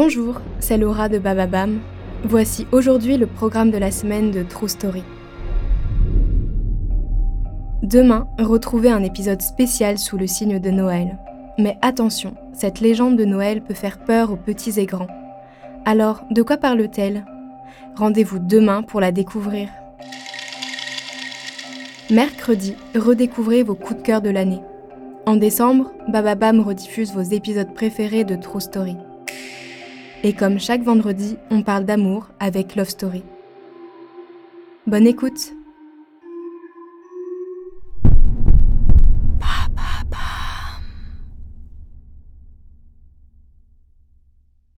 Bonjour, c'est Laura de Bababam. Voici aujourd'hui le programme de la semaine de True Story. Demain, retrouvez un épisode spécial sous le signe de Noël. Mais attention, cette légende de Noël peut faire peur aux petits et grands. Alors, de quoi parle-t-elle? Rendez-vous demain pour la découvrir. Mercredi, redécouvrez vos coups de cœur de l'année. En décembre, Bababam rediffuse vos épisodes préférés de True Story. Et comme chaque vendredi, on parle d'amour avec Love Story. Bonne écoute